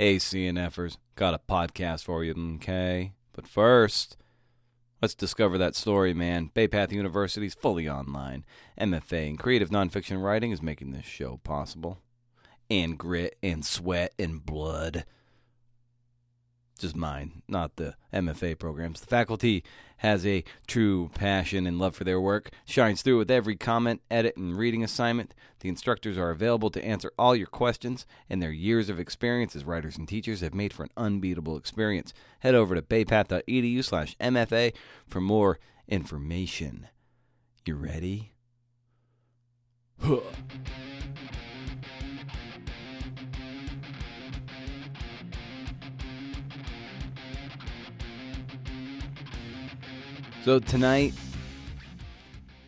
Hey, CNFers, got a podcast for you, okay? But first, let's discover that story, man. Bay Path University's fully online. MFA in creative nonfiction writing is making this show possible. And grit and sweat and blood just mine, not the MFA programs. The faculty has a true passion and love for their work, shines through with every comment, edit, and reading assignment. The instructors are available to answer all your questions, and their years of experience as writers and teachers have made for an unbeatable experience. Head over to baypath.edu slash MFA for more information. You ready? Huh. So tonight,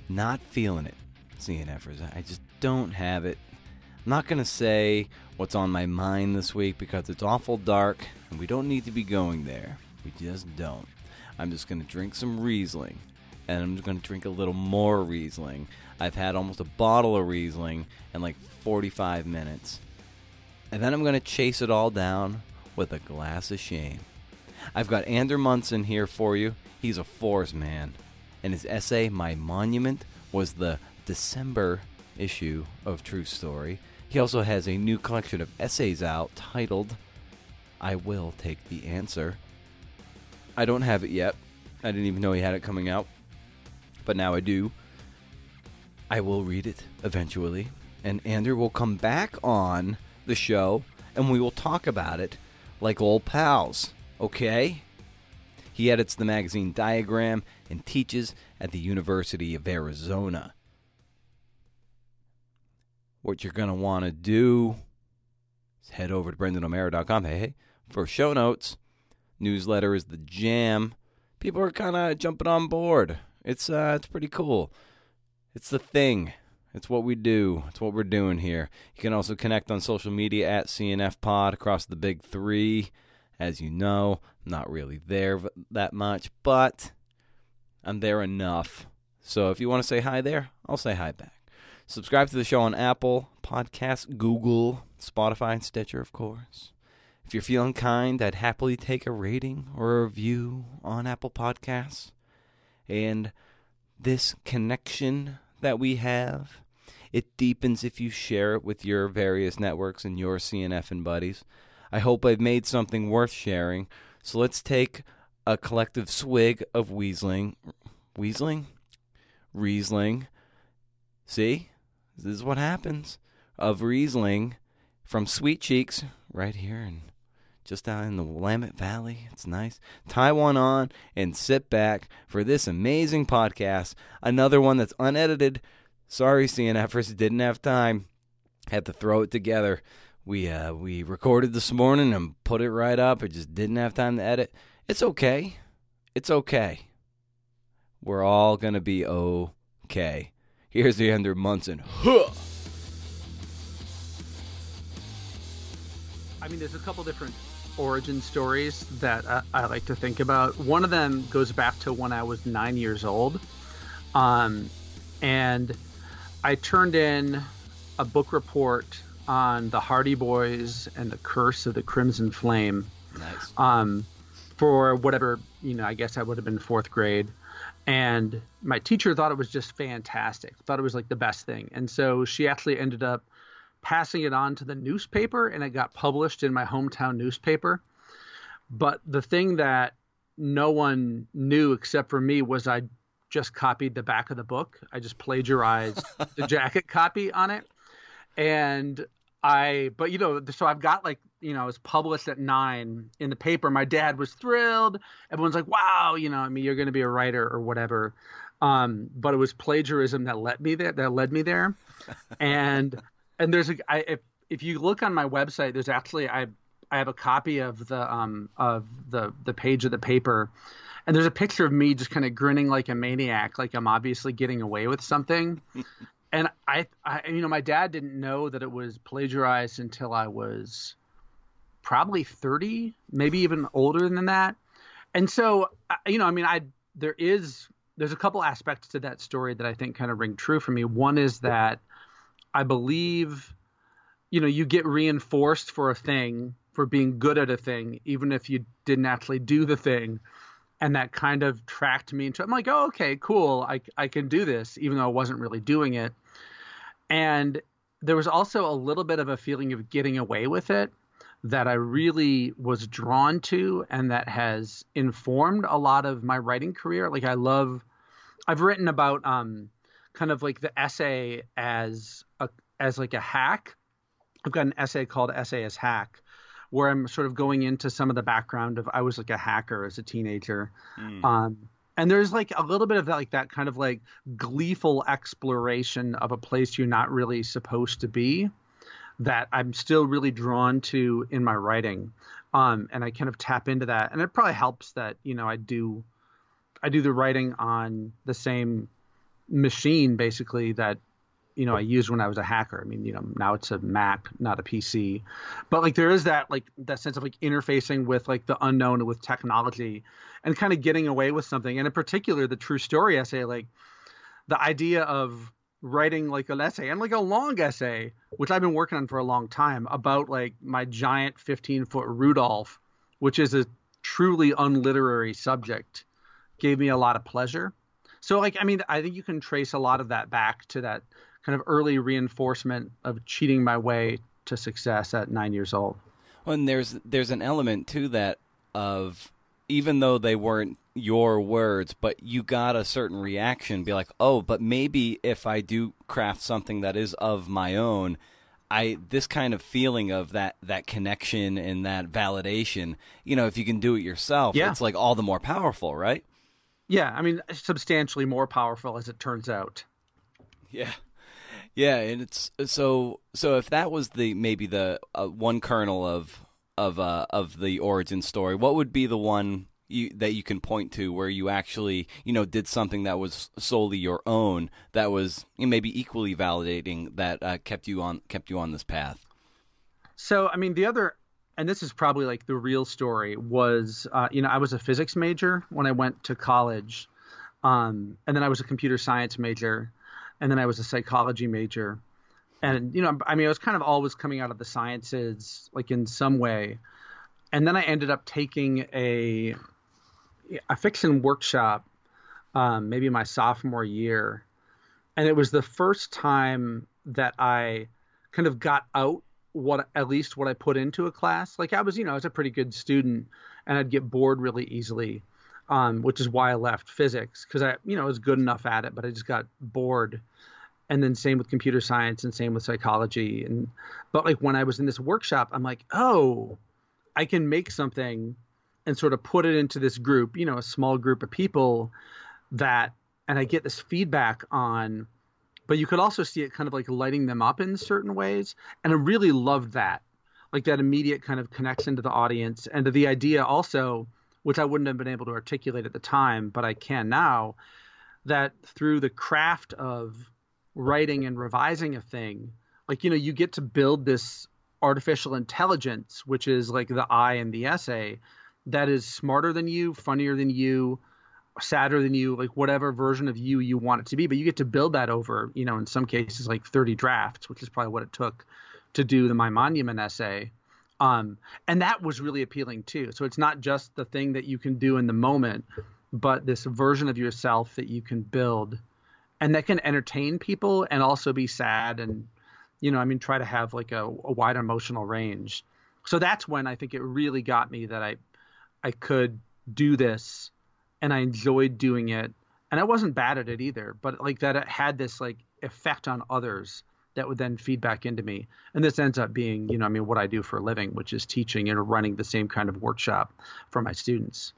not feeling it, CNFers. I just don't have it. I'm not going to say what's on my mind this week because it's awful dark and we don't need to be going there. We just don't. I'm just going to drink some Riesling and I'm going to drink a little more Riesling. I've had almost a bottle of Riesling in like 45 minutes. And then I'm going to chase it all down with a glass of shame. I've got Ander Monson here for you. He's a forest man. And his essay, My Monument, was the December issue of True Story. He also has a new collection of essays out titled I Will Take the Answer. I don't have it yet. I didn't even know he had it coming out. But now I do. I will read it eventually. And Ander will come back on the show and we will talk about it like old pals. Okay? He edits the magazine Diagram and teaches at the University of Arizona. What you're going to want to do is head over to BrendanO'Meara.com. Hey, hey, for show notes, newsletter is the jam. People are kind of jumping on board. It's uh, it's pretty cool. It's the thing. It's what we do. It's what we're doing here. You can also connect on social media at CNF Pod across the big three. As you know, not really there that much, but I'm there enough. So if you want to say hi there, I'll say hi back. Subscribe to the show on Apple Podcasts, Google, Spotify, and Stitcher, of course. If you're feeling kind, I'd happily take a rating or a review on Apple Podcasts. And this connection that we have, it deepens if you share it with your various networks and your CNF and buddies. I hope I've made something worth sharing. So let's take a collective swig of Weasling. Weasling? Riesling. See? This is what happens. Of Riesling from Sweet Cheeks, right here and just out in the Willamette Valley. It's nice. Tie one on and sit back for this amazing podcast. Another one that's unedited. Sorry, CNFers, didn't have time. Had to throw it together we uh, we recorded this morning and put it right up. It just didn't have time to edit. It's okay. It's okay. We're all gonna be okay. Here's the Ander Monson. Huh. I mean, there's a couple different origin stories that I, I, like to think about. One of them goes back to when I was nine years old, um, and I turned in a book report on the Hardy Boys and the Curse of the Crimson Flame. Nice. Um, for whatever you know, I guess I would have been fourth grade, and my teacher thought it was just fantastic. Thought it was like the best thing, and so she actually ended up passing it on to the newspaper, and it got published in my hometown newspaper. But the thing that no one knew except for me was I just copied the back of the book. I just plagiarized the jacket copy on it and I, but you know, so I've got like, you know, it was published at nine in the paper. My dad was thrilled. Everyone's like, wow, you know, I mean, you're going to be a writer or whatever. Um, but it was plagiarism that led me there, that led me there. and, and there's a, I, if, if you look on my website, there's actually, I, I have a copy of the, um, of the, the page of the paper and there's a picture of me just kind of grinning like a maniac, like I'm obviously getting away with something and I, I, you know, my dad didn't know that it was plagiarized until I was probably 30, maybe even older than that. And so, you know, I mean, I there is there's a couple aspects to that story that I think kind of ring true for me. One is that I believe, you know, you get reinforced for a thing for being good at a thing, even if you didn't actually do the thing. And that kind of tracked me into. I'm like, oh, okay, cool. I I can do this, even though I wasn't really doing it. And there was also a little bit of a feeling of getting away with it that I really was drawn to and that has informed a lot of my writing career. Like I love I've written about um kind of like the essay as a as like a hack. I've got an essay called Essay as Hack where I'm sort of going into some of the background of I was like a hacker as a teenager. Mm. Um and there's like a little bit of that like that kind of like gleeful exploration of a place you're not really supposed to be that I'm still really drawn to in my writing. Um, and I kind of tap into that. And it probably helps that, you know, I do I do the writing on the same machine basically that you know I used when I was a hacker. I mean, you know, now it's a Mac, not a PC. But like there is that like that sense of like interfacing with like the unknown with technology and kind of getting away with something. And in particular the true story essay, like the idea of writing like an essay and like a long essay, which I've been working on for a long time, about like my giant 15 foot Rudolph, which is a truly unliterary subject, gave me a lot of pleasure. So, like, I mean, I think you can trace a lot of that back to that kind of early reinforcement of cheating my way to success at nine years old. Well, and there's there's an element to that of even though they weren't your words, but you got a certain reaction, be like, oh, but maybe if I do craft something that is of my own, I this kind of feeling of that that connection and that validation, you know, if you can do it yourself, yeah. it's like all the more powerful, right? Yeah, I mean, substantially more powerful as it turns out. Yeah. Yeah, and it's so so if that was the maybe the uh, one kernel of of uh, of the origin story, what would be the one you, that you can point to where you actually you know did something that was solely your own that was maybe equally validating that uh, kept you on kept you on this path? So I mean the other and this is probably like the real story was uh, you know I was a physics major when I went to college, um, and then I was a computer science major, and then I was a psychology major. And you know i mean i was kind of always coming out of the sciences like in some way. And then i ended up taking a a fiction workshop um, maybe my sophomore year. And it was the first time that i kind of got out what at least what i put into a class. Like i was you know i was a pretty good student and i'd get bored really easily um, which is why i left physics because i you know was good enough at it but i just got bored. And then same with computer science and same with psychology. And but like when i was in this workshop i'm like oh i can make something and sort of put it into this group you know a small group of people that and i get this feedback on but you could also see it kind of like lighting them up in certain ways. And i really loved that. Like that immediate kind of connection to the audience and to the idea also which i wouldn't have been able to articulate at the time but i can now that through the craft of writing and revising a thing, like you know, you get to build this artificial intelligence, which is like the I in the essay, that is smarter than you, funnier than you, sadder than you, like whatever version of you you want it to be. But you get to build that over, you know, in some cases like 30 drafts, which is probably what it took to do the My Monument essay. Um, and that was really appealing too. So it's not just the thing that you can do in the moment, but this version of yourself that you can build and that can entertain people and also be sad and you know i mean try to have like a, a wide emotional range. So that's when i think it really got me that i i could do this and i enjoyed doing it. And i wasn't bad at it either but like that it had this like effect on others that would then feed back into me and this ends up being you know i mean what i do for a living which is teaching and running the same kind of workshop for my students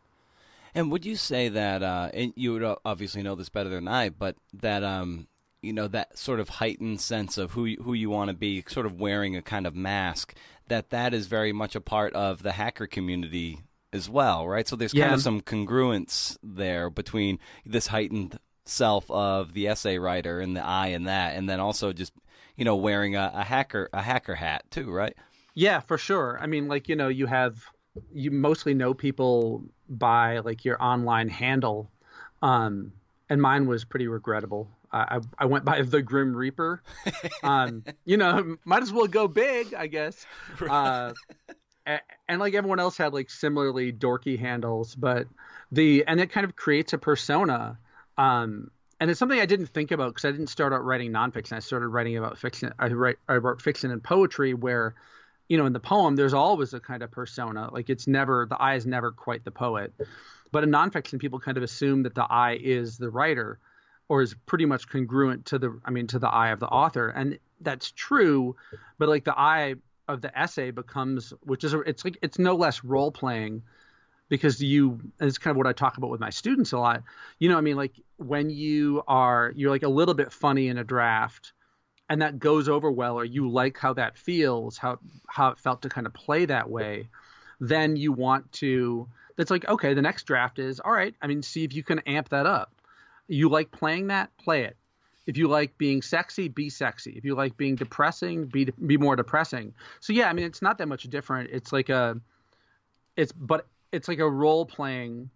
and would you say that, uh, and you would obviously know this better than I, but that, um, you know, that sort of heightened sense of who you, who you want to be, sort of wearing a kind of mask, that that is very much a part of the hacker community as well, right? So there's yeah. kind of some congruence there between this heightened self of the essay writer and the I and that, and then also just you know wearing a, a hacker a hacker hat too, right? Yeah, for sure. I mean, like you know, you have you mostly know people by like your online handle, um, and mine was pretty regrettable. I, I went by the Grim Reaper. Um, you know, might as well go big, I guess. Uh, and, and like everyone else had like similarly dorky handles, but the and it kind of creates a persona. Um, and it's something I didn't think about because I didn't start out writing nonfiction. I started writing about fiction. I write I wrote fiction and poetry where, you know, in the poem there's always a kind of persona. Like it's never the I is never quite the poet, but in nonfiction people kind of assume that the I is the writer, or is pretty much congruent to the I mean to the I of the author, and that's true, but like the I of the essay becomes which is it's like it's no less role playing because you it's kind of what I talk about with my students a lot. You know, I mean, like when you are you're like a little bit funny in a draft, and that goes over well, or you like how that feels, how how it felt to kind of play that way, then you want to. That's like okay, the next draft is all right. I mean, see if you can amp that up. You like playing that, play it. If you like being sexy, be sexy. If you like being depressing, be be more depressing. So yeah, I mean, it's not that much different. It's like a, it's but it's like a role playing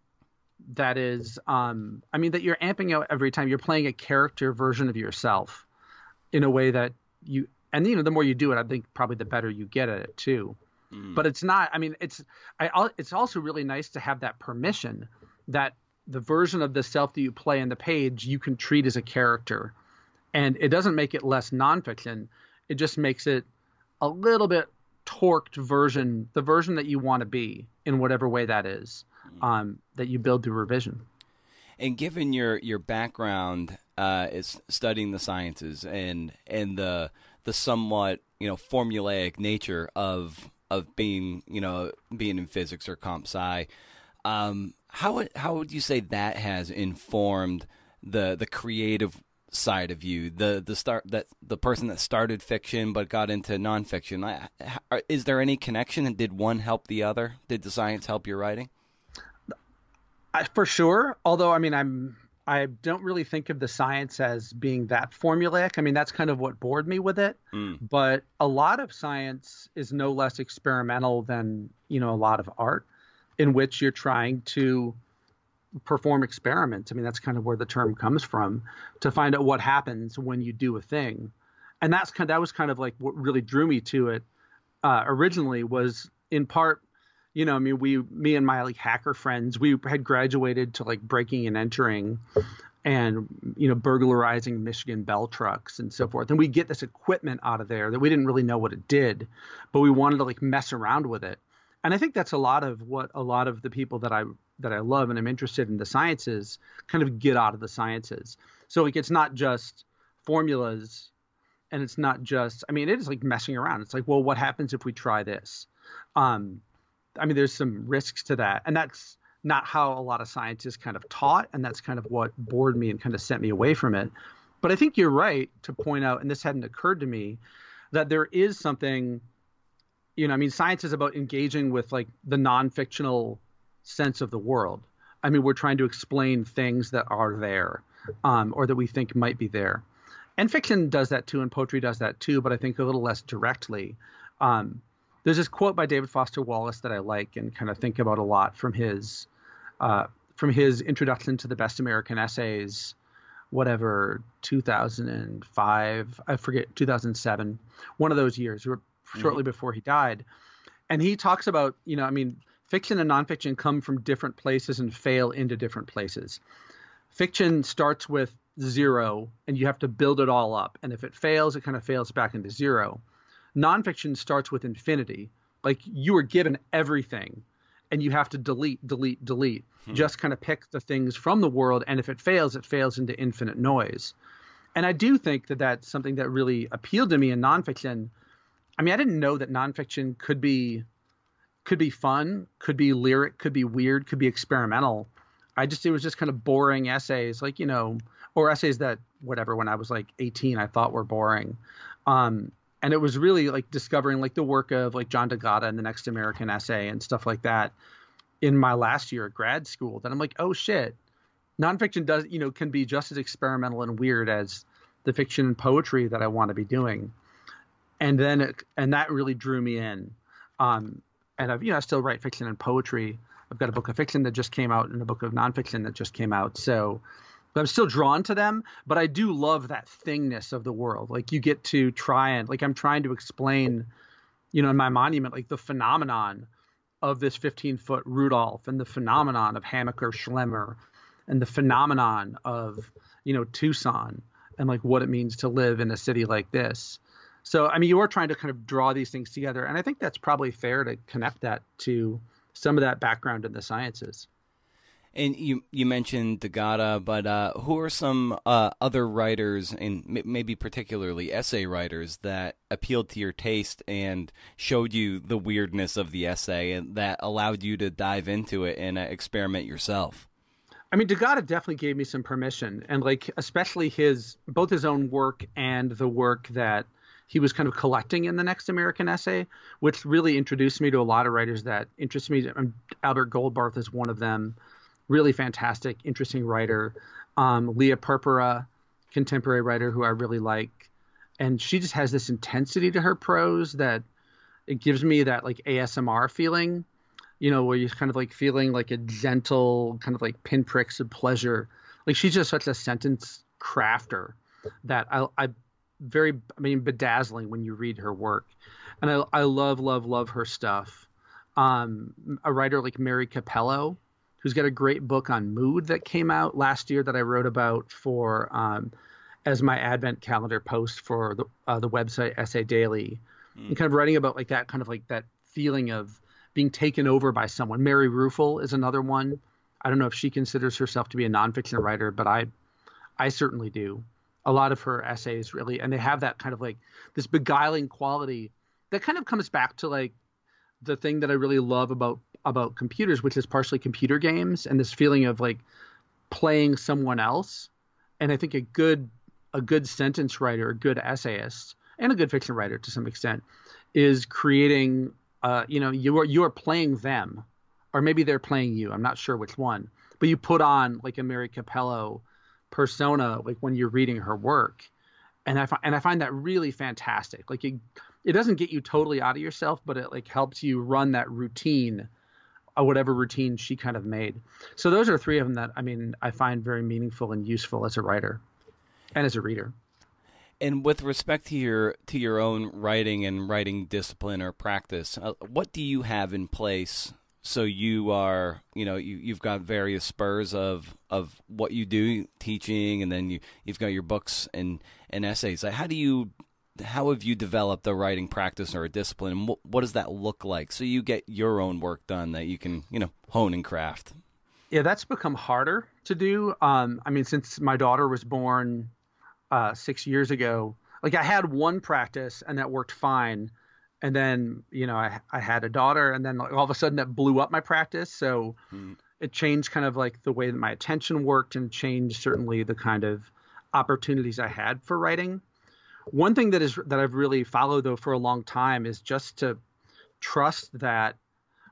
that is um i mean that you're amping out every time. You're playing a character version of yourself in a way that you and you know the more you do it i think probably the better you get at it too. Mm. but it's not i mean it's i it's also really nice to have that permission that the version of the self that you play in the page you can treat as a character. And it doesn't make it less nonfiction. It just makes it a little bit torqued version, the version that you want to be in whatever way that is, mm. um, that you build through revision. And given your your background uh, is studying the sciences and and the the somewhat you know formulaic nature of of being you know being in physics or comp sci, um, how how would you say that has informed the the creative side of you, the the start that the person that started fiction but got into nonfiction. I, is there any connection? And did one help the other? Did the science help your writing? I, for sure. Although I mean, I'm I don't really think of the science as being that formulaic. I mean, that's kind of what bored me with it. Mm. But a lot of science is no less experimental than you know a lot of art, in which you're trying to perform experiments. I mean, that's kind of where the term comes from to find out what happens when you do a thing. And that's kind of, that was kind of like what really drew me to it uh, originally was in part, you know, I mean, we, me and my like hacker friends, we had graduated to like breaking and entering and, you know, burglarizing Michigan Bell trucks and so forth. And we get this equipment out of there that we didn't really know what it did, but we wanted to like mess around with it. And I think that's a lot of what a lot of the people that I that I love and I'm interested in the sciences kind of get out of the sciences. So like it's not just formulas and it's not just I mean it is like messing around. It's like, well, what happens if we try this? Um I mean there's some risks to that. And that's not how a lot of scientists kind of taught and that's kind of what bored me and kind of sent me away from it. But I think you're right to point out and this hadn't occurred to me that there is something you know, I mean science is about engaging with like the non-fictional sense of the world. I mean, we're trying to explain things that are there um, or that we think might be there. And fiction does that too, and poetry does that too, but I think a little less directly. Um, there's this quote by David Foster Wallace that I like and kind of think about a lot from his uh, from his introduction to the best American essays, whatever 2005, I forget 2007, one of those years, shortly mm-hmm. before he died. And he talks about, you know, I mean, fiction and nonfiction come from different places and fail into different places. Fiction starts with zero and you have to build it all up. And if it fails, it kind of fails back into zero. Nonfiction starts with infinity. Like you are given everything and you have to delete, delete, delete. Hmm. Just kind of pick the things from the world. And if it fails, it fails into infinite noise. And I do think that that's something that really appealed to me in nonfiction. I mean, I didn't know that nonfiction could be could be fun, could be lyric, could be weird, could be experimental. I just it was just kind of boring essays, like you know, or essays that whatever when I was like 18 I thought were boring. Um, and it was really like discovering like the work of like John D'Agata and the Next American Essay and stuff like that in my last year at grad school. That I'm like, oh shit, nonfiction does you know can be just as experimental and weird as the fiction and poetry that I want to be doing. And then it, and that really drew me in. Um, and I've you know I still write fiction and poetry. I've got a book of fiction that just came out and a book of nonfiction that just came out. So I'm still drawn to them, but I do love that thingness of the world. Like you get to try and like I'm trying to explain you know, in my monument, like the phenomenon of this 15 foot Rudolph and the phenomenon of Hammacher Schlemmer and the phenomenon of, you know, Tucson and like what it means to live in a city like this. So, I mean, you are trying to kind of draw these things together. And I think that's probably fair to connect that to some of that background in the sciences. And you you mentioned D'Agata, but uh, who are some uh, other writers, and maybe particularly essay writers, that appealed to your taste and showed you the weirdness of the essay, and that allowed you to dive into it and uh, experiment yourself? I mean, D'Agata definitely gave me some permission, and like especially his both his own work and the work that he was kind of collecting in the next American essay, which really introduced me to a lot of writers that interest me. Um, Albert Goldbarth is one of them, really fantastic, interesting writer. Um, Lia Purpura, contemporary writer who I really like, and she just has this intensity to her prose that it gives me that like ASMR feeling you know, where you're kind of like feeling like a gentle kind of like pinpricks of pleasure. Like she's just such a sentence crafter that I, I very, I mean, bedazzling when you read her work. And I, I love, love, love her stuff. Um, a writer like Mary Cappello, who's got a great book on mood that came out last year that I wrote about for um, as my Advent calendar post for the uh, the website Essay Daily, mm. and kind of writing about like that kind of like that feeling of being taken over by someone. Mary Ruefle is another one. I don't know if she considers herself to be a nonfiction writer, but I, I certainly do. A lot of her essays really, and they have that kind of like this beguiling quality that kind of comes back to like the thing that I really love about about computers, which is partially computer games and this feeling of like playing someone else. And I think a good a good sentence writer, a good essayist, and a good fiction writer to some extent is creating uh, you know, you are you are playing them, or maybe they're playing you. I'm not sure which one, but you put on like a Mary Cappello persona, like when you're reading her work, and I find and I find that really fantastic. Like it, it doesn't get you totally out of yourself, but it like helps you run that routine, uh, whatever routine she kind of made. So those are three of them that I mean I find very meaningful and useful as a writer, and as a reader. And with respect to your to your own writing and writing discipline or practice, uh, what do you have in place so you are you know you you've got various spurs of of what you do teaching and then you you've got your books and and essays. How do you how have you developed a writing practice or a discipline and what, what does that look like? So you get your own work done that you can you know hone and craft. Yeah that's become harder to do. Um i mean since my daughter was born uh, six years ago, like I had one practice and that worked fine. And then, you know, I, I had a daughter and then like, all of a sudden that blew up my practice. So mm. it changed kind of like the way that my attention worked and changed certainly the kind of opportunities I had for writing. One thing that is that I've really followed though for a long time is just to trust that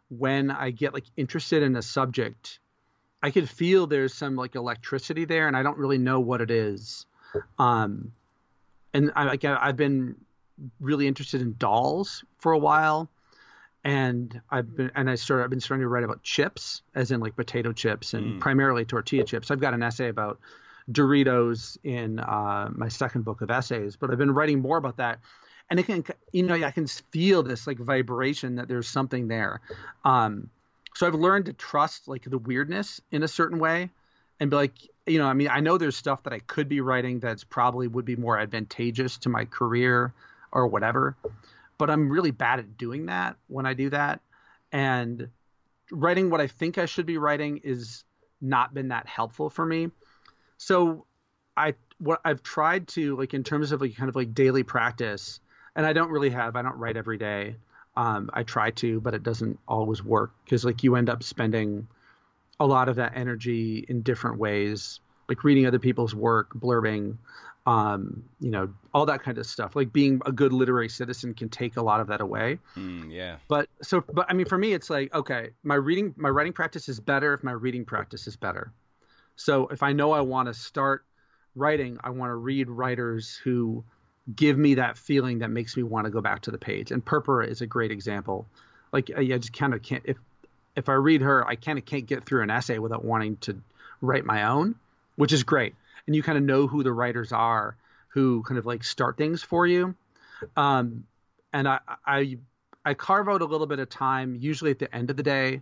when I get like interested in a subject, I could feel there's some like electricity there and I don't really know what it is. Um, and I, like I've been really interested in dolls for a while, and I've been and I started I've been starting to write about chips, as in like potato chips and mm. primarily tortilla chips. I've got an essay about Doritos in uh, my second book of essays, but I've been writing more about that. And it can, you know, I can feel this like vibration that there's something there. Um, so I've learned to trust like the weirdness in a certain way, and be like, you know, I mean, I know there's stuff that I could be writing that's probably would be more advantageous to my career or whatever, but I'm really bad at doing that when I do that. And writing what I think I should be writing is not been that helpful for me. So I what I've tried to like in terms of like kind of like daily practice, and I don't really have I don't write every day. Um, I try to, but it doesn't always work because like you end up spending a lot of that energy in different ways, like reading other people's work, blurbing, um, you know, all that kind of stuff. Like being a good literary citizen can take a lot of that away. Mm, yeah. But so, but I mean, for me, it's like, okay, my reading, my writing practice is better if my reading practice is better. So if I know I want to start writing, I want to read writers who give me that feeling that makes me want to go back to the page. And Purpura is a great example. Like I just kind of can't. If if I read her, I kind of can't get through an essay without wanting to write my own, which is great. And you kind of know who the writers are who kind of like start things for you. Um, and I, I, I carve out a little bit of time, usually at the end of the day.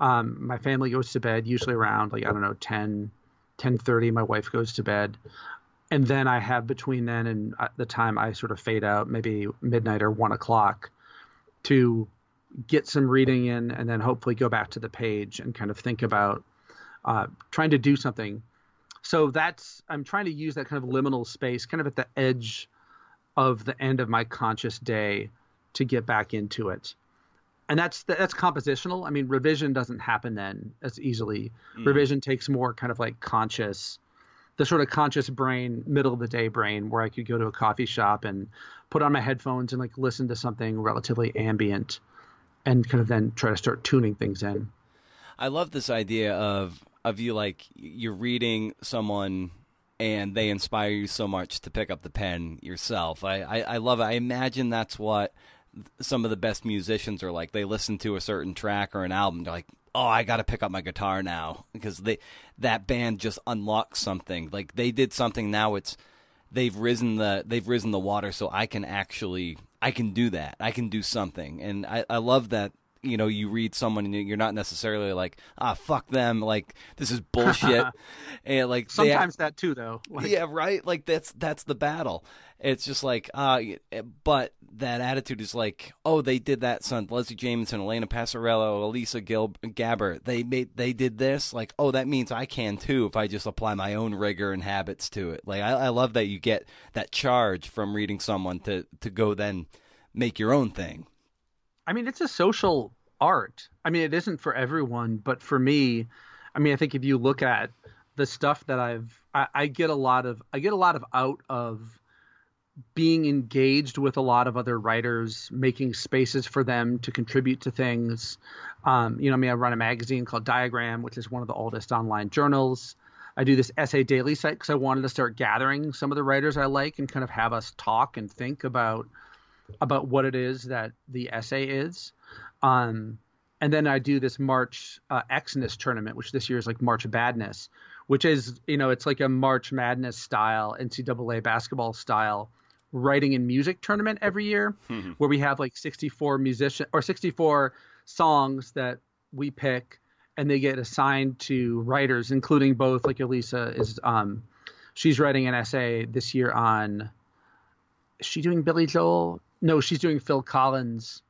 Um, my family goes to bed usually around like I don't know 10, 10:30. My wife goes to bed, and then I have between then and uh, the time I sort of fade out, maybe midnight or one o'clock, to get some reading in, and then hopefully go back to the page and kind of think about uh, trying to do something. So that's I'm trying to use that kind of liminal space, kind of at the edge of the end of my conscious day, to get back into it and that's that's compositional. I mean, revision doesn't happen then as easily. Mm. Revision takes more kind of like conscious, the sort of conscious brain, middle of the day brain, where I could go to a coffee shop and put on my headphones and like listen to something relatively ambient, and kind of then try to start tuning things in. I love this idea of of you like you're reading someone and they inspire you so much to pick up the pen yourself. I, I, I love it. I imagine that's what some of the best musicians are like. They listen to a certain track or an album they're like oh i gotta pick up my guitar now. Because they that band just unlocks something. Like they did something now it's they've risen the they've risen the water so i can actually i can do that. I can do something. And i, I love that you know you read someone and you're not necessarily like ah fuck them like this is bullshit. And like sometimes that too though like... yeah right? Like that's that's the battle. It's just like uh but that attitude is like oh they did that son leslie jamison elena passarello elisa gil gabber they made they did this. Like oh that means i can too if i just apply my own rigor and habits to it. Like i, I love that you get that charge from reading someone to to go then make your own thing I mean, it's a social art. I mean, it isn't for everyone, but for me, I mean, I think if you look at the stuff that I've, I, I get a lot of, I get a lot of out of being engaged with a lot of other writers, making spaces for them to contribute to things. Um, you know, I mean, I run a magazine called Diagram, which is one of the oldest online journals. I do this essay daily site because I wanted to start gathering some of the writers I like and kind of have us talk and think about about what it is that the essay is. Um, and then I do this March uh, Xness tournament, which this year is like March Badness, which is you know it's like a March Madness style NCAA basketball style writing and music tournament every year, mm-hmm. where we have like 64 musician or 64 songs that we pick, and they get assigned to writers, including both like Elisa is um, she's writing an essay this year on. Is she doing Billy Joel? No, she's doing Phil Collins,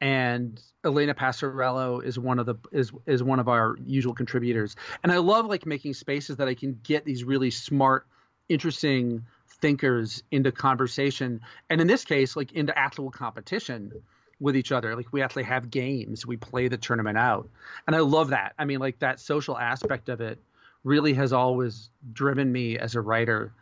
and Elena Passarello is one of the is is one of our usual contributors. And I love like making spaces that I can get these really smart, interesting thinkers into conversation, and in this case, like into actual competition with each other. Like we actually have games, we play the tournament out, and I love that. I mean, like that social aspect of it really has always driven me as a writer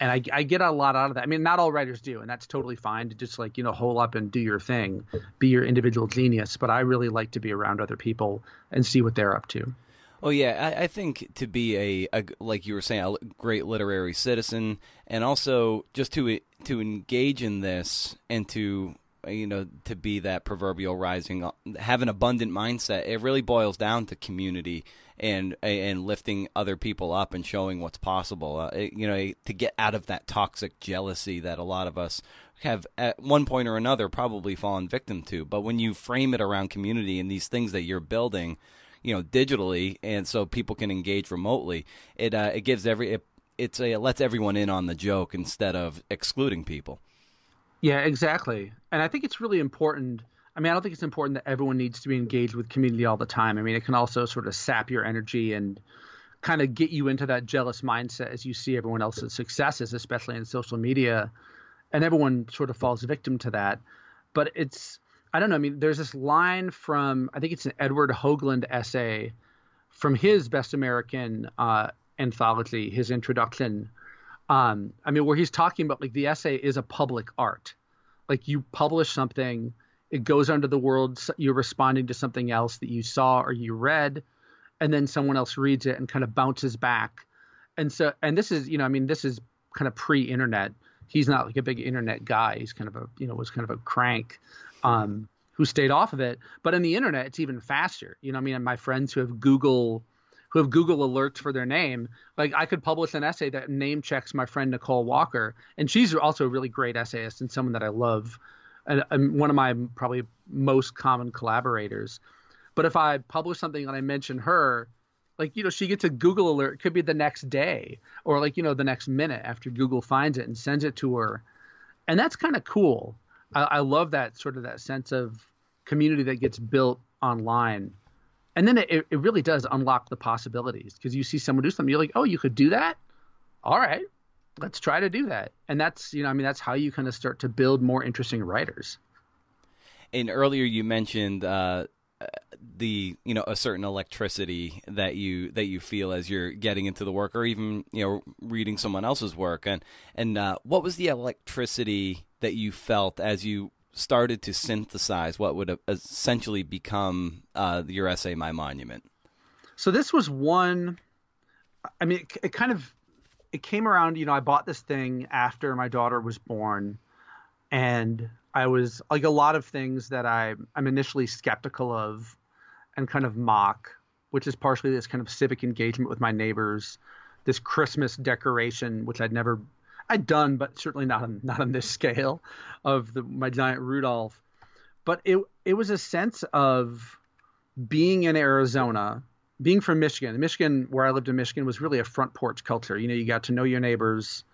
and I, I, get a lot out of that. I mean, not all writers do, and that's totally fine to just like you know hole up and do your thing, be your individual genius. But I really like to be around other people and see what they're up to. Oh yeah, I, I think to be a, a, like you were saying, a great literary citizen, and also just to to engage in this and to you know to be that proverbial rising, have an abundant mindset. It really boils down to community and and lifting other people up and showing what's possible. Uh, you know, to get out of that toxic jealousy that a lot of us have at one point or another probably fallen victim to. But when you frame it around community and these things that you're building, you know, digitally, and so people can engage remotely, it uh, it gives every it, it's a, it lets everyone in on the joke instead of excluding people. Yeah, exactly. And I think it's really important I mean, I don't think it's important that everyone needs to be engaged with community all the time. I mean, it can also sort of sap your energy and kind of get you into that jealous mindset as you see everyone else's successes, especially in social media. And everyone sort of falls victim to that. But it's, I don't know. I mean, there's this line from, I think it's an Edward Hoagland essay from his Best American uh, anthology, his introduction. Um, I mean, where he's talking about like the essay is a public art. Like you publish something it goes under the world you're responding to something else that you saw or you read and then someone else reads it and kind of bounces back. And so and this is you know i mean this is kind of pre-internet. He's not like a big internet guy. He's kind of a you know was kind of a crank um, who stayed off of it. But in the internet it's even faster. You know i mean my friends who have google who have google alerts for their name like i could publish an essay that name checks my friend nicole walker. And she's also a really great essayist and someone that i love and, and one of my probably most common collaborators. But if I publish something and I mention her, like you know she gets a google alert. It could be the next day or like you know the next minute after google finds it and sends it to her. And that's kind of cool. I, I, love that sort of that sense of community that gets built online and then it, it really does unlock the possibilities because you see someone do something you're like oh you could do that? All right let's try to do that. And that's you know i mean that's how you kind of start to build more interesting writers. And earlier you mentioned uh, the you know a certain electricity that you that you feel as you're getting into the work or even you know reading someone else's work. And and uh, what was the electricity that you felt as you started to synthesize what would essentially become uh, your essay my monument. So this was one i mean it, it kind of it came around you know i bought this thing after my daughter was born and I was like a lot of things that I I'm initially skeptical of and kind of mock, which is partially this kind of civic engagement with my neighbors, this Christmas decoration which I'd never I'd done, but certainly not on not on this scale of the my giant Rudolph. But it it was a sense of being in Arizona, being from Michigan. Michigan, where I lived in Michigan, was really a front porch culture. You know, you got to know your neighbors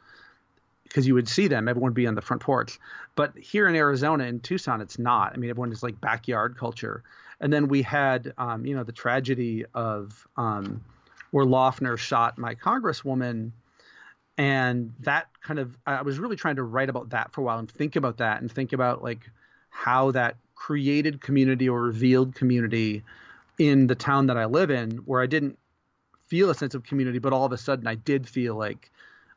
because you would see them. Everyone would be on the front porch. But here in Arizona, in Tucson, it's not. I mean, everyone is like backyard culture. And then we had, um, you know, the tragedy of um, where Loughner shot my congresswoman. And that kind of, I was really trying to write about that for a while and think about that and think about like how that created community or revealed community in the town that I live in, where I didn't feel a sense of community, but all of a sudden I did feel like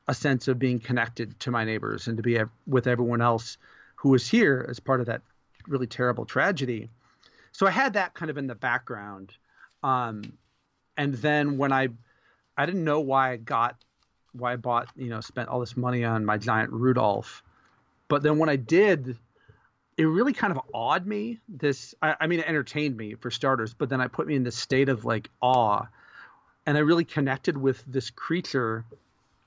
a sense of being connected to my neighbors and to be with everyone else who was here as part of that really terrible tragedy. So I had that kind of in the background. Um, and then when I, I didn't know why I got, why I bought, you know, spent all this money on my giant Rudolph. But then when I did, it really kind of awed me. This, I, I mean, it entertained me for starters, but then I put me in this state of like awe. And I really connected with this creature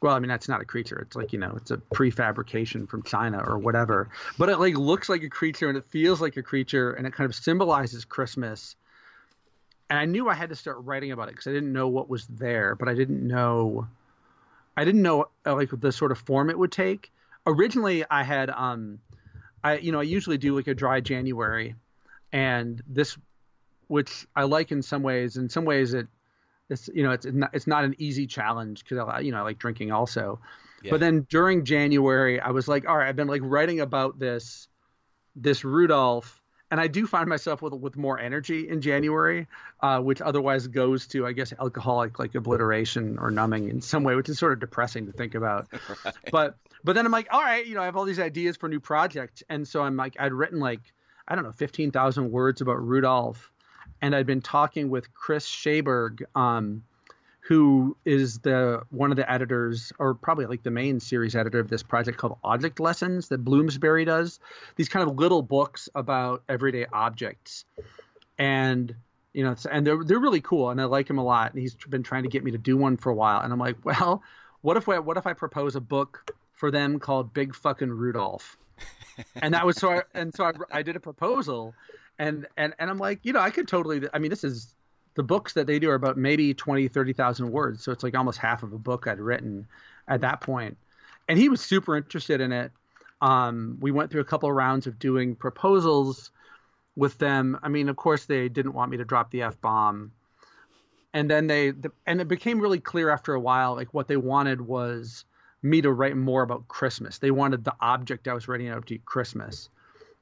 well, I mean that's not a creature. It's like you know, it's a prefabrication from China or whatever. But it like looks like a creature and it feels like a creature and it kind of symbolizes Christmas. And I knew I had to start writing about it because I didn't know what was there, but I didn't know, I didn't know uh, like the sort of form it would take. Originally, I had um, I you know I usually do like a dry January, and this, which I like in some ways. In some ways, it it's you know it's not, it's not an easy challenge because I you know I like drinking also. Yeah. But then during January, I was like, all right, I've been like writing about this this Rudolph, and I do find myself with with more energy in January, uh, which otherwise goes to I guess alcoholic like obliteration or numbing in some way, which is sort of depressing to think about. right. But but then I'm like, all right, you know, I have all these ideas for new projects, and so I'm like, I'd written like I don't know, fifteen thousand words about Rudolph and I'd been talking with Chris Schaberg, um, who is the one of the editors, or probably like the main series editor of this project called Object Lessons that Bloomsbury does. These kind of little books about everyday objects, and you know, and they're they're really cool, and I like him a lot. And he's been trying to get me to do one for a while, and I'm like, well, what if I, what if I propose a book for them called Big Fucking Rudolph? and that was so I, and so I, I did a proposal and and and I'm like, you know, I could totally. I mean, this is the books that they do are about maybe 20, 30,000 words, so it's like almost half of a book I'd written at that point. And he was super interested in it. Um, we went through a couple of rounds of doing proposals with them. I mean, of course, they didn't want me to drop the f bomb, and then they the, and it became really clear after a while, like what they wanted was me to write more about Christmas. They wanted the object I was writing about to be Christmas.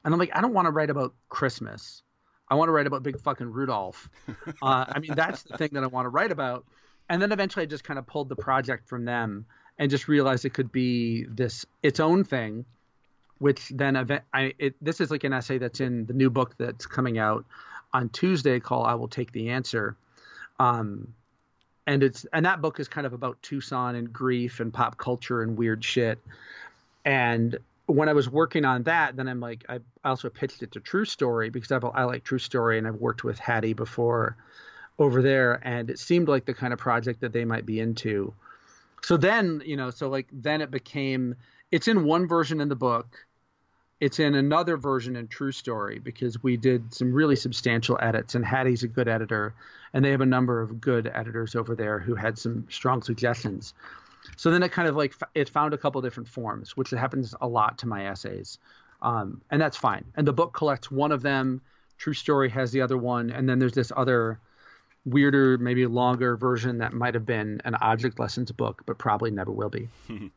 And I'm like, I don't want to write about Christmas. I want to write about big fucking Rudolph. Uh, I mean, that's the thing that I want to write about. And then eventually I just kind of pulled the project from them and just realized it could be this its own thing, which then event, I, it, this is like an essay that's in the new book that's coming out on Tuesday called I Will Take the Answer. Um, and it's and that book is kind of about Tucson and grief and pop culture and weird shit. And when I was working on that, then I'm like, I also pitched it to True Story because I've, I like True Story and I've worked with Hattie before over there, and it seemed like the kind of project that they might be into. So then, you know, so like then it became, it's in one version in the book. it's in another version in True Story because we did some really substantial edits, and Hattie's a good editor, and they have a number of good editors over there who had some strong suggestions. So then it kind of like it found a couple different forms, which happens a lot to my essays, um, and that's fine. And the book collects one of them. True Story has the other one, and then there's this other weirder, maybe longer version that might have been an object lessons book, but probably never will be.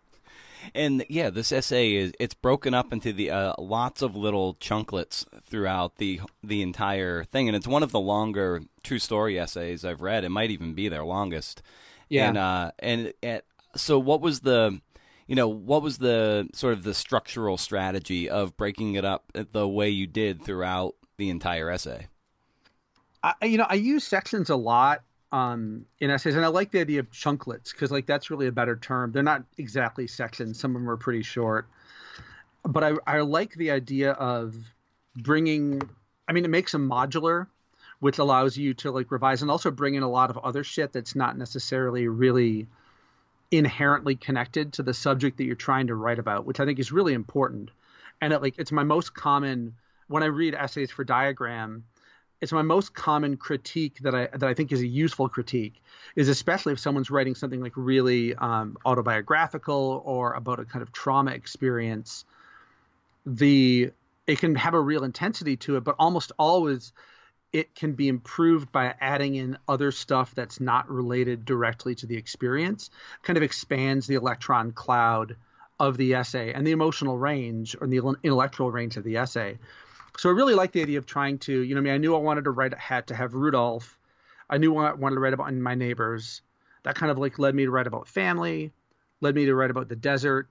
And yeah, this essay is it's broken up into the uh, lots of little chunklets throughout the the entire thing, and it's one of the longer true story essays I've read. It might even be their longest. Yeah. And uh, and, and so, what was the you know what was the sort of the structural strategy of breaking it up the way you did throughout the entire essay? I, you know, I use sections a lot um, in essays, and I like the idea of chunklets because like that's really a better term. They're not exactly sections; some of them are pretty short. But I, I like the idea of bringing. I mean, it makes them modular, which allows you to like revise and also bring in a lot of other shit that's not necessarily really inherently connected to the subject that you're trying to write about, which I think is really important. And it, like it's my most common when I read essays for diagram it's my most common critique that I that I think is a useful critique is especially if someone's writing something like really um, autobiographical or about a kind of trauma experience. The it can have a real intensity to it, but almost always it can be improved by adding in other stuff that's not related directly to the experience. Kind of expands the electron cloud of the essay and the emotional range or the intellectual range of the essay. So I really like the idea of trying to, you know, I mean, I knew I wanted to write, had to have Rudolph. I knew I wanted to write about my neighbors. That kind of like led me to write about family, led me to write about the desert,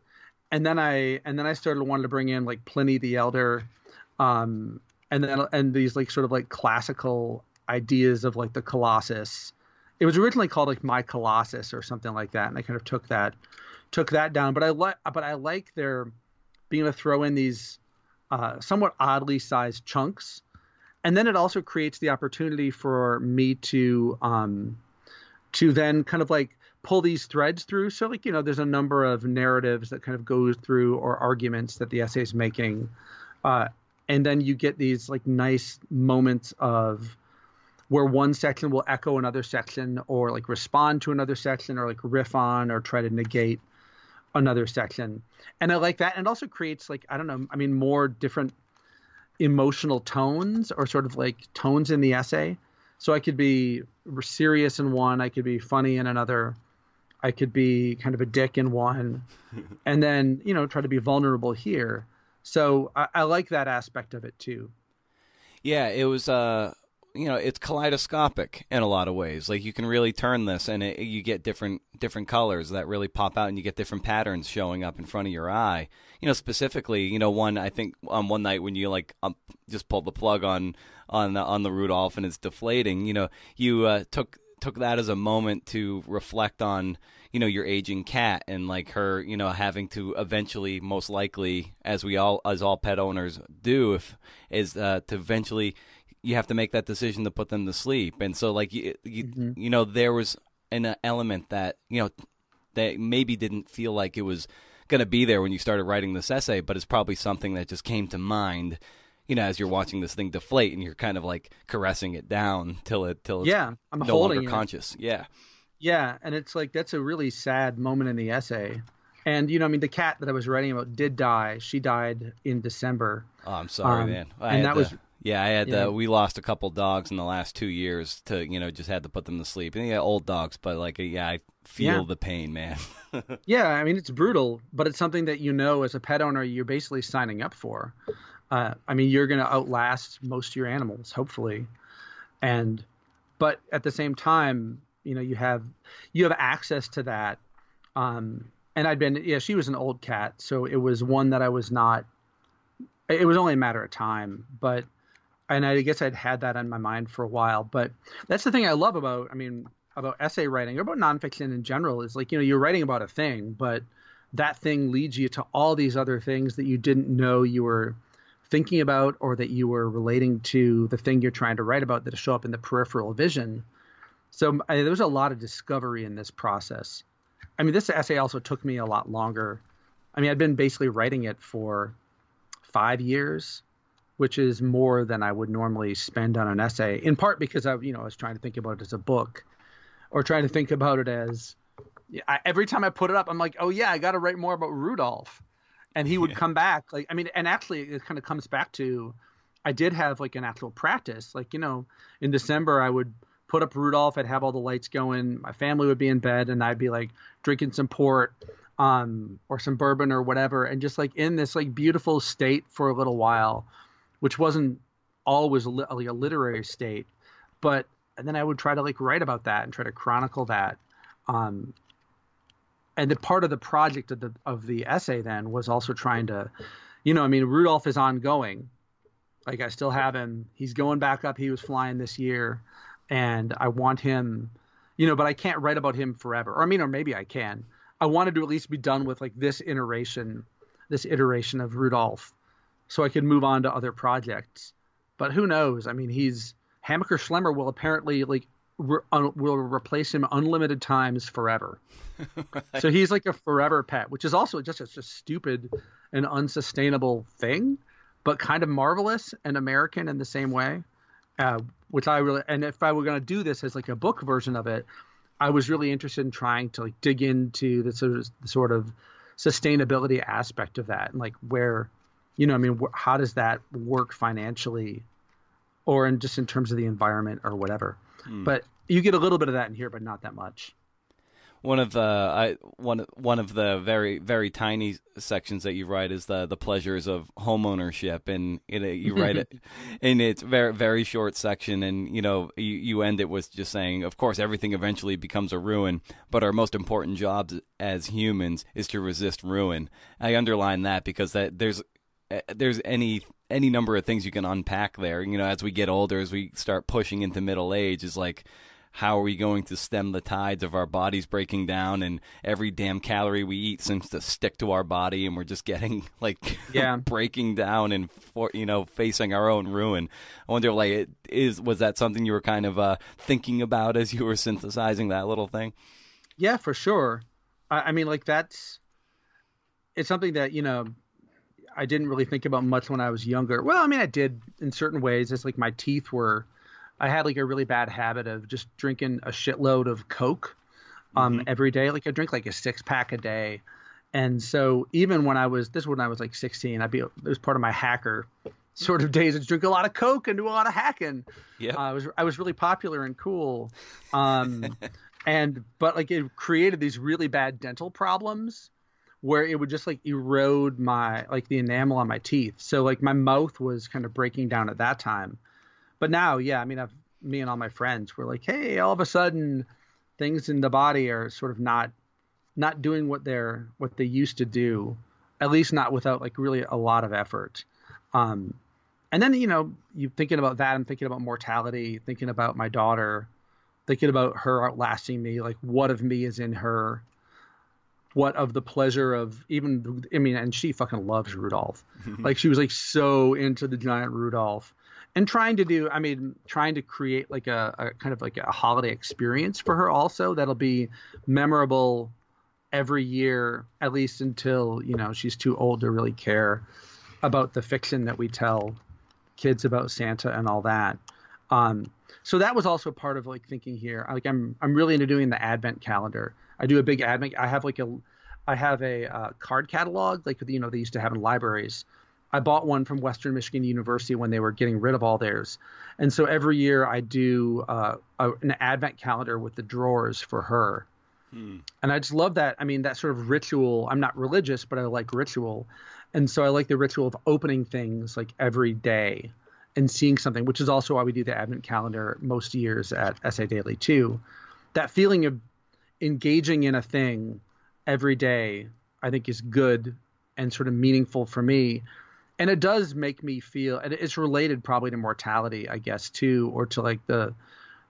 and then I and then I started wanting to bring in like Pliny the Elder, um, and then and these like sort of like classical ideas of like the Colossus. It was originally called like My Colossus or something like that, and I kind of took that took that down. But I like but I like their being able to throw in these uh, somewhat oddly sized chunks. And then it also creates the opportunity for me to um, to then kind of like pull these threads through. So like you know, there's a number of narratives that kind of goes through or arguments that the essay is making, uh, and then you get these like nice moments of where one section will echo another section or like respond to another section or like riff on or try to negate another section. And I like that. And it also creates like, I don't know, I mean, more different emotional tones or sort of like tones in the essay. So I could be serious in one, I could be funny in another, I could be kind of a dick in one, and then, you know, try to be vulnerable here. So I, I like that aspect of it too. Yeah, it was uh you know it's kaleidoscopic in a lot of ways like you can really turn this and it, you get different different colors that really pop out and you get different patterns showing up in front of your eye you know specifically you know one i think on one night when you like um, just pulled the plug on on the, on the rudolph and it's deflating you know you uh, took took that as a moment to reflect on you know your aging cat and like her you know having to eventually most likely as we all as all pet owners do if is uh, to eventually you have to make that decision to put them to sleep. And so, like you, you, mm-hmm. you know, there was an element that you know that maybe didn't feel like it was going to be there when you started writing this essay, but it's probably something that just came to mind. You know, as you're watching this thing deflate, and you're kind of like caressing it down till it till it's yeah, I'm no holding longer it. conscious. Yeah, yeah, and it's like that's a really sad moment in the essay. And you know, I mean, the cat that I was writing about did die. She died in December. Oh, I'm sorry, um, man. I and that was yeah, I had yeah. we lost a couple dogs in the last two years to you know just had to put them to sleep. And yeah, old dogs, but like yeah, I feel yeah. the pain, man. yeah, I mean it's brutal, but it's something that you know as a pet owner you're basically signing up for. Uh, I mean you're going to outlast most of your animals, hopefully, and but at the same time, you know you have you have access to that. Um, and I'd been yeah, she was an old cat, so it was one that I was not. It was only a matter of time, but and I guess I'd had that on my mind for a while. But that's the thing I love about, I mean, about essay writing or about nonfiction in general is like, you know, you're writing about a thing, but that thing leads you to all these other things that you didn't know you were thinking about or that you were relating to the thing you're trying to write about that show up in the peripheral vision. So I, there was a lot of discovery in this process. I mean, this essay also took me a lot longer. I mean, I'd been basically writing it for five years, which is more than I would normally spend on an essay. In part because I, you know, I was trying to think about it as a book, or trying to think about it as I, every time I put it up, I'm like, oh yeah, I got to write more about Rudolph, and he would yeah. come back. Like, I mean, and actually, it kind of comes back to, I did have like an actual practice. Like, you know, in December, I would put up Rudolph. I'd have all the lights going. My family would be in bed, and I'd be like drinking some port, um, or some bourbon or whatever, and just like in this like beautiful state for a little while, which wasn't always li- like a literary state, but and then I would try to like write about that and try to chronicle that. Um, and the part of the project of the of the essay then was also trying to, you know, I mean, Rudolph is ongoing. Like I still have him. He's going back up. He was flying this year, and I want him, you know, but I can't write about him forever. Or I mean, or maybe I can. I wanted to at least be done with like this iteration, this iteration of Rudolph, so I could move on to other projects. But who knows? I mean, he's Hammacher Schlemmer will apparently like re- un- will replace him unlimited times forever. right. So he's like a forever pet, which is also just a, a stupid and unsustainable thing, but kind of marvelous and American in the same way. Uh, which I really and if I were going to do this as like a book version of it, I was really interested in trying to like dig into the sort of the sort of sustainability aspect of that and like where you know I mean wh- how does that work financially or in just in terms of the environment or whatever. Hmm. But you get a little bit of that in here, but not that much. One of the I one one of the very very tiny sections that you write is the the pleasures of homeownership, and you, you write it in its very very short section, and you know you, you end it with just saying, of course, everything eventually becomes a ruin, but our most important jobs as humans is to resist ruin. I underline that because that there's eh, there's any any number of things you can unpack there. You know, as we get older, as we start pushing into middle age, is like, how are we going to stem the tides of our bodies breaking down and every damn calorie we eat seems to stick to our body and we're just getting like yeah. breaking down and for, you know facing our own ruin i wonder like it is was that something you were kind of uh, thinking about as you were synthesizing that little thing yeah for sure I, I mean like that's it's something that you know I didn't really think about much when I was younger. Well, I mean, I did in certain ways. It's like my teeth were. I had like a really bad habit of just drinking a shitload of Coke um, mm-hmm. every day. Like I drink like a six pack a day, and so even when I was this when I was like 16, I'd be it was part of my hacker sort of days. I'd drink a lot of Coke and do a lot of hacking. Yeah, uh, I was I was really popular and cool, um, and but like it created these really bad dental problems where it would just like erode my like the enamel on my teeth. So like my mouth was kind of breaking down at that time. But now, yeah, I mean, I've me and all my friends were like, hey, all of a sudden, things in the body are sort of not not doing what they're what they used to do, at least not without like really a lot of effort. Um, and then you know, you thinking about that, I'm thinking about mortality, thinking about my daughter, thinking about her outlasting me, like what of me is in her what of the pleasure of even I mean, and she fucking loves Rudolph. like she was like so into the giant Rudolph, and trying to do I mean, trying to create like a, a kind of like a holiday experience for her also that'll be memorable every year at least until you know she's too old to really care about the fiction that we tell kids about Santa and all that. Um, so that was also part of like thinking here. Like I'm I'm really into doing the Advent calendar I do a big admin. I have like a, I have a uh, card catalog like you know they used to have in libraries. I bought one from Western Michigan University when they were getting rid of all theirs, and so every year I do uh, a, an advent calendar with the drawers for her. Hmm. And I just love that. I mean, that sort of ritual. I'm not religious, but I like ritual, and so I like the ritual of opening things like every day and seeing something, which is also why we do the advent calendar most years at Essay Daily too. That feeling of engaging in a thing every day, I think is good and sort of meaningful for me. And it does make me feel, and it's related probably to mortality, I guess, too, or to like the,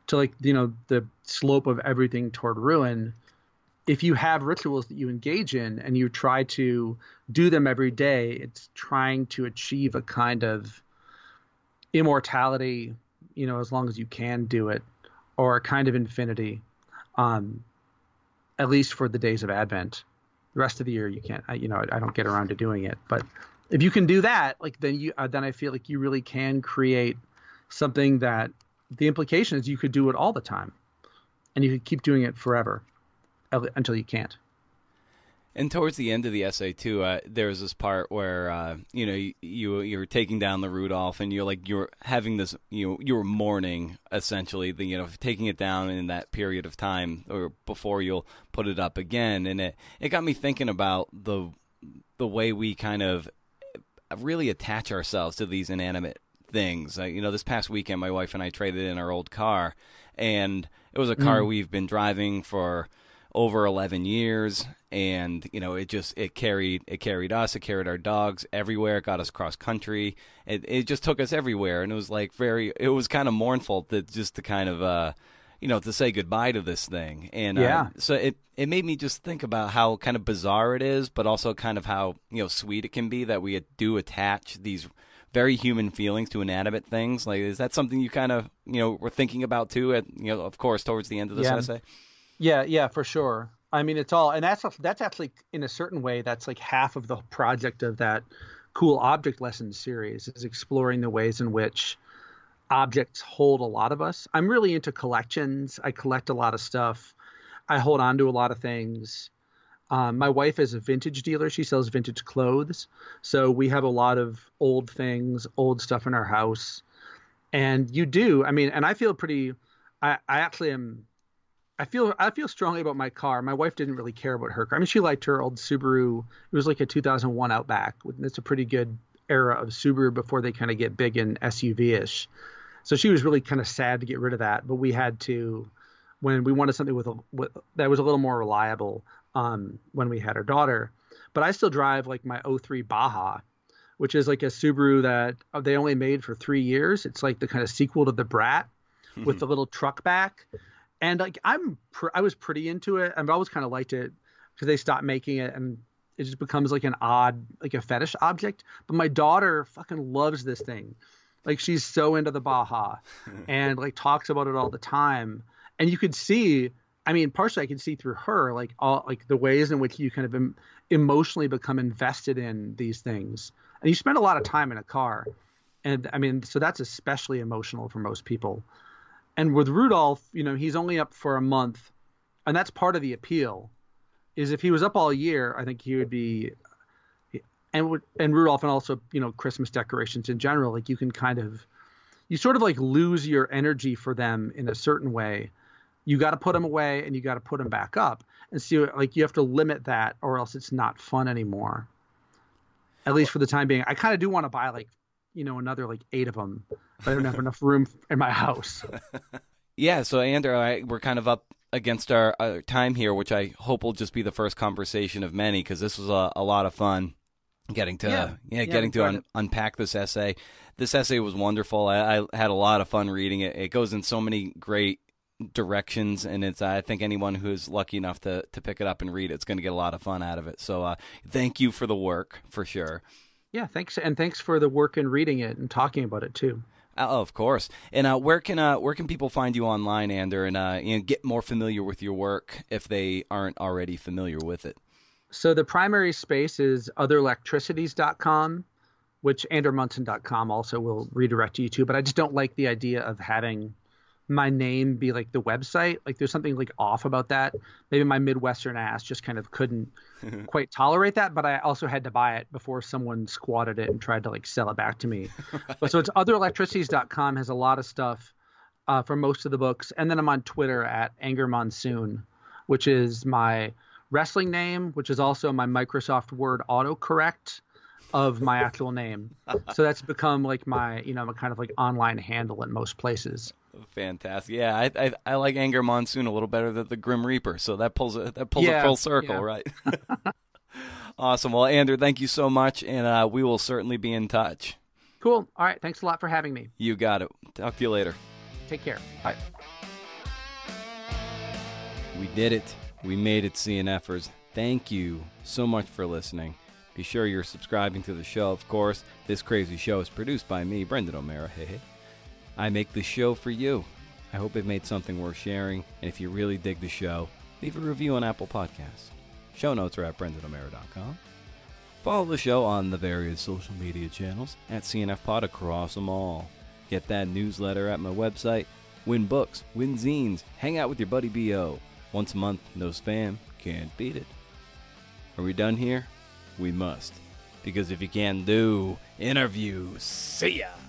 to like, you know, the slope of everything toward ruin. If you have rituals that you engage in and you try to do them every day, it's trying to achieve a kind of immortality, you know, as long as you can do it, or a kind of infinity. Um, at least for the days of Advent. The rest of the year, you can't. I, you know, I don't get around to doing it, but if you can do that, like then you uh, then I feel like you really can create something that the implication is you could do it all the time, and you could keep doing it forever until you can't. And towards the end of the essay too, uh, was this part where uh, you know you, you you're taking down the Rudolph, and you're like you're having this you know you are mourning essentially the you know taking it down in that period of time or before you'll put it up again, and it it got me thinking about the the way we kind of really attach ourselves to these inanimate things. Uh, you know, this past weekend, my wife and I traded in our old car, and it was a car mm. we've been driving for over 11 years and you know it just it carried it carried us it carried our dogs everywhere it got us cross country it it just took us everywhere and it was like very it was kind of mournful that just to kind of uh you know to say goodbye to this thing and uh, yeah. So it it made me just think about how kind of bizarre it is but also kind of how you know sweet it can be that we do attach these very human feelings to inanimate things like is that something you kind of you know were thinking about too at you know of course towards the end of this yeah. essay yeah, yeah, for sure. I mean, it's all, and that's that's actually in a certain way that's like half of the project of that cool object lesson series is exploring the ways in which objects hold a lot of us. I'm really into collections. I collect a lot of stuff. I hold on to a lot of things. Um, my wife is a vintage dealer. She sells vintage clothes. So we have a lot of old things, old stuff in our house. And you do, I mean, and I feel pretty, I, I actually am I feel I feel strongly about my car. My wife didn't really care about her car. I mean, she liked her old Subaru. It was like a 2001 Outback. It's a pretty good era of Subaru before they kind of get big and SUV-ish. So she was really kind of sad to get rid of that. But we had to, when we wanted something with, a, with that was a little more reliable. Um, when we had our daughter, but I still drive like my 03 Baja, which is like a Subaru that uh, they only made for three years. It's like the kind of sequel to the Brat with the little truck back and like I'm pr- I was pretty into it. I've always kind of liked it because they stopped making it and it just becomes like an odd like a fetish object. But my daughter fucking loves this thing. Like she's so into the Baja and like talks about it all the time. And you could see, I mean, partially I can see through her like all like the ways in which you kind of em- emotionally become invested in these things. And you spend a lot of time in a car. And I mean, so that's especially emotional for most people. And with Rudolph, you know, he's only up for a month, and that's part of the appeal. Is if he was up all year, I think he would be, and and Rudolph, and also you know Christmas decorations in general. Like you can kind of, you sort of like lose your energy for them in a certain way. You got to put them away, and you got to put them back up, and so like you have to limit that, or else it's not fun anymore. At least for the time being, I kind of do want to buy like you know another like eight of them. but I don't have enough room in my house. yeah, so Ander, I, we're kind of up against our, our, time here, which I hope will just be the first conversation of many because this was a, a, lot of fun getting to yeah, yeah getting to un, unpack this essay. This essay was wonderful. I, I, had a lot of fun reading it. It goes in so many great directions and it's I think anyone who's lucky enough to to pick it up and read it's going to get a lot of fun out of it. So uh, thank you for the work for sure. Yeah, thanks, and thanks for the work in reading it and talking about it too. Oh, of course. And uh, where can uh, where can people find you online, Ander, and uh, you know, get more familiar with your work if they aren't already familiar with it? So the primary space is otherelectricities.com, which andermonson.com also will redirect you to. But I just don't like the idea of having my name be like the website. Like there's something like off about that. Maybe my Midwestern ass just kind of couldn't quite tolerate that, but I also had to buy it before someone squatted it and tried to like sell it back to me. but so it's otherelectricities.com has a lot of stuff uh, for most of the books. And then I'm on Twitter at Anger Monsoon, which is my wrestling name, which is also my Microsoft Word autocorrect of my actual name. so that's become like my, you know, my kind of like online handle in most places. Fantastic. Yeah, I, I, I like Anger Monsoon a little better than the Grim Reaper. So that pulls a that pulls yeah, a full circle, yeah. right? awesome. Well, Ander, thank you so much, and uh, we will certainly be in touch. Cool. All right. Thanks a lot for having me. You got it. Talk to you later. Take care. Bye. We did it. We made it, CNFers. Thank you so much for listening. Be sure you're subscribing to the show, of course. This crazy show is produced by me, Brendan O'Meara. Hey. I make the show for you. I hope it made something worth sharing. And if you really dig the show, leave a review on Apple Podcasts. Show notes are at brendano'meara.com. Follow the show on the various social media channels at CNF Pod across them all. Get that newsletter at my website. Win books, win zines, hang out with your buddy BO. Once a month, no spam, can't beat it. Are we done here? We must. Because if you can do interviews, see ya!